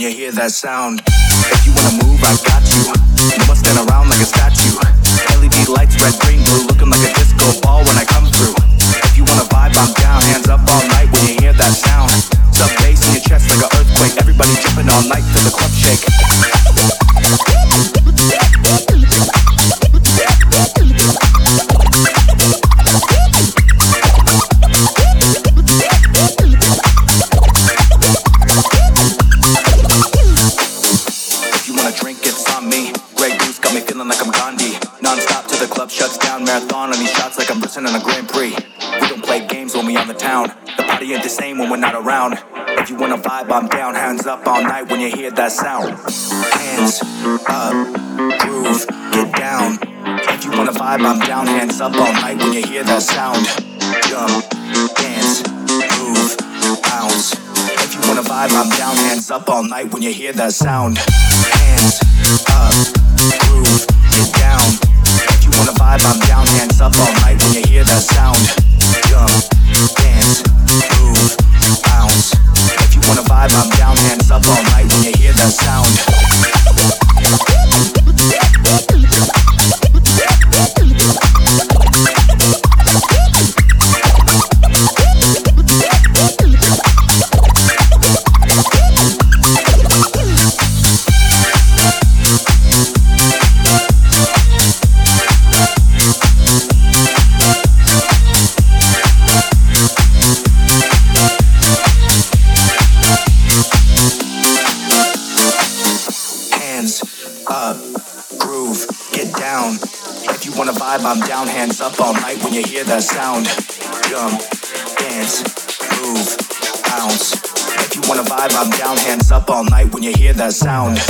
when you hear that sound. If you wanna move, I got you. You must stand around like a statue. LED lights, red, green, blue. sound. Jump, dance, move, bounce. If you wanna vibe, I'm down. Hands up all night when you hear that sound. Dance. sound.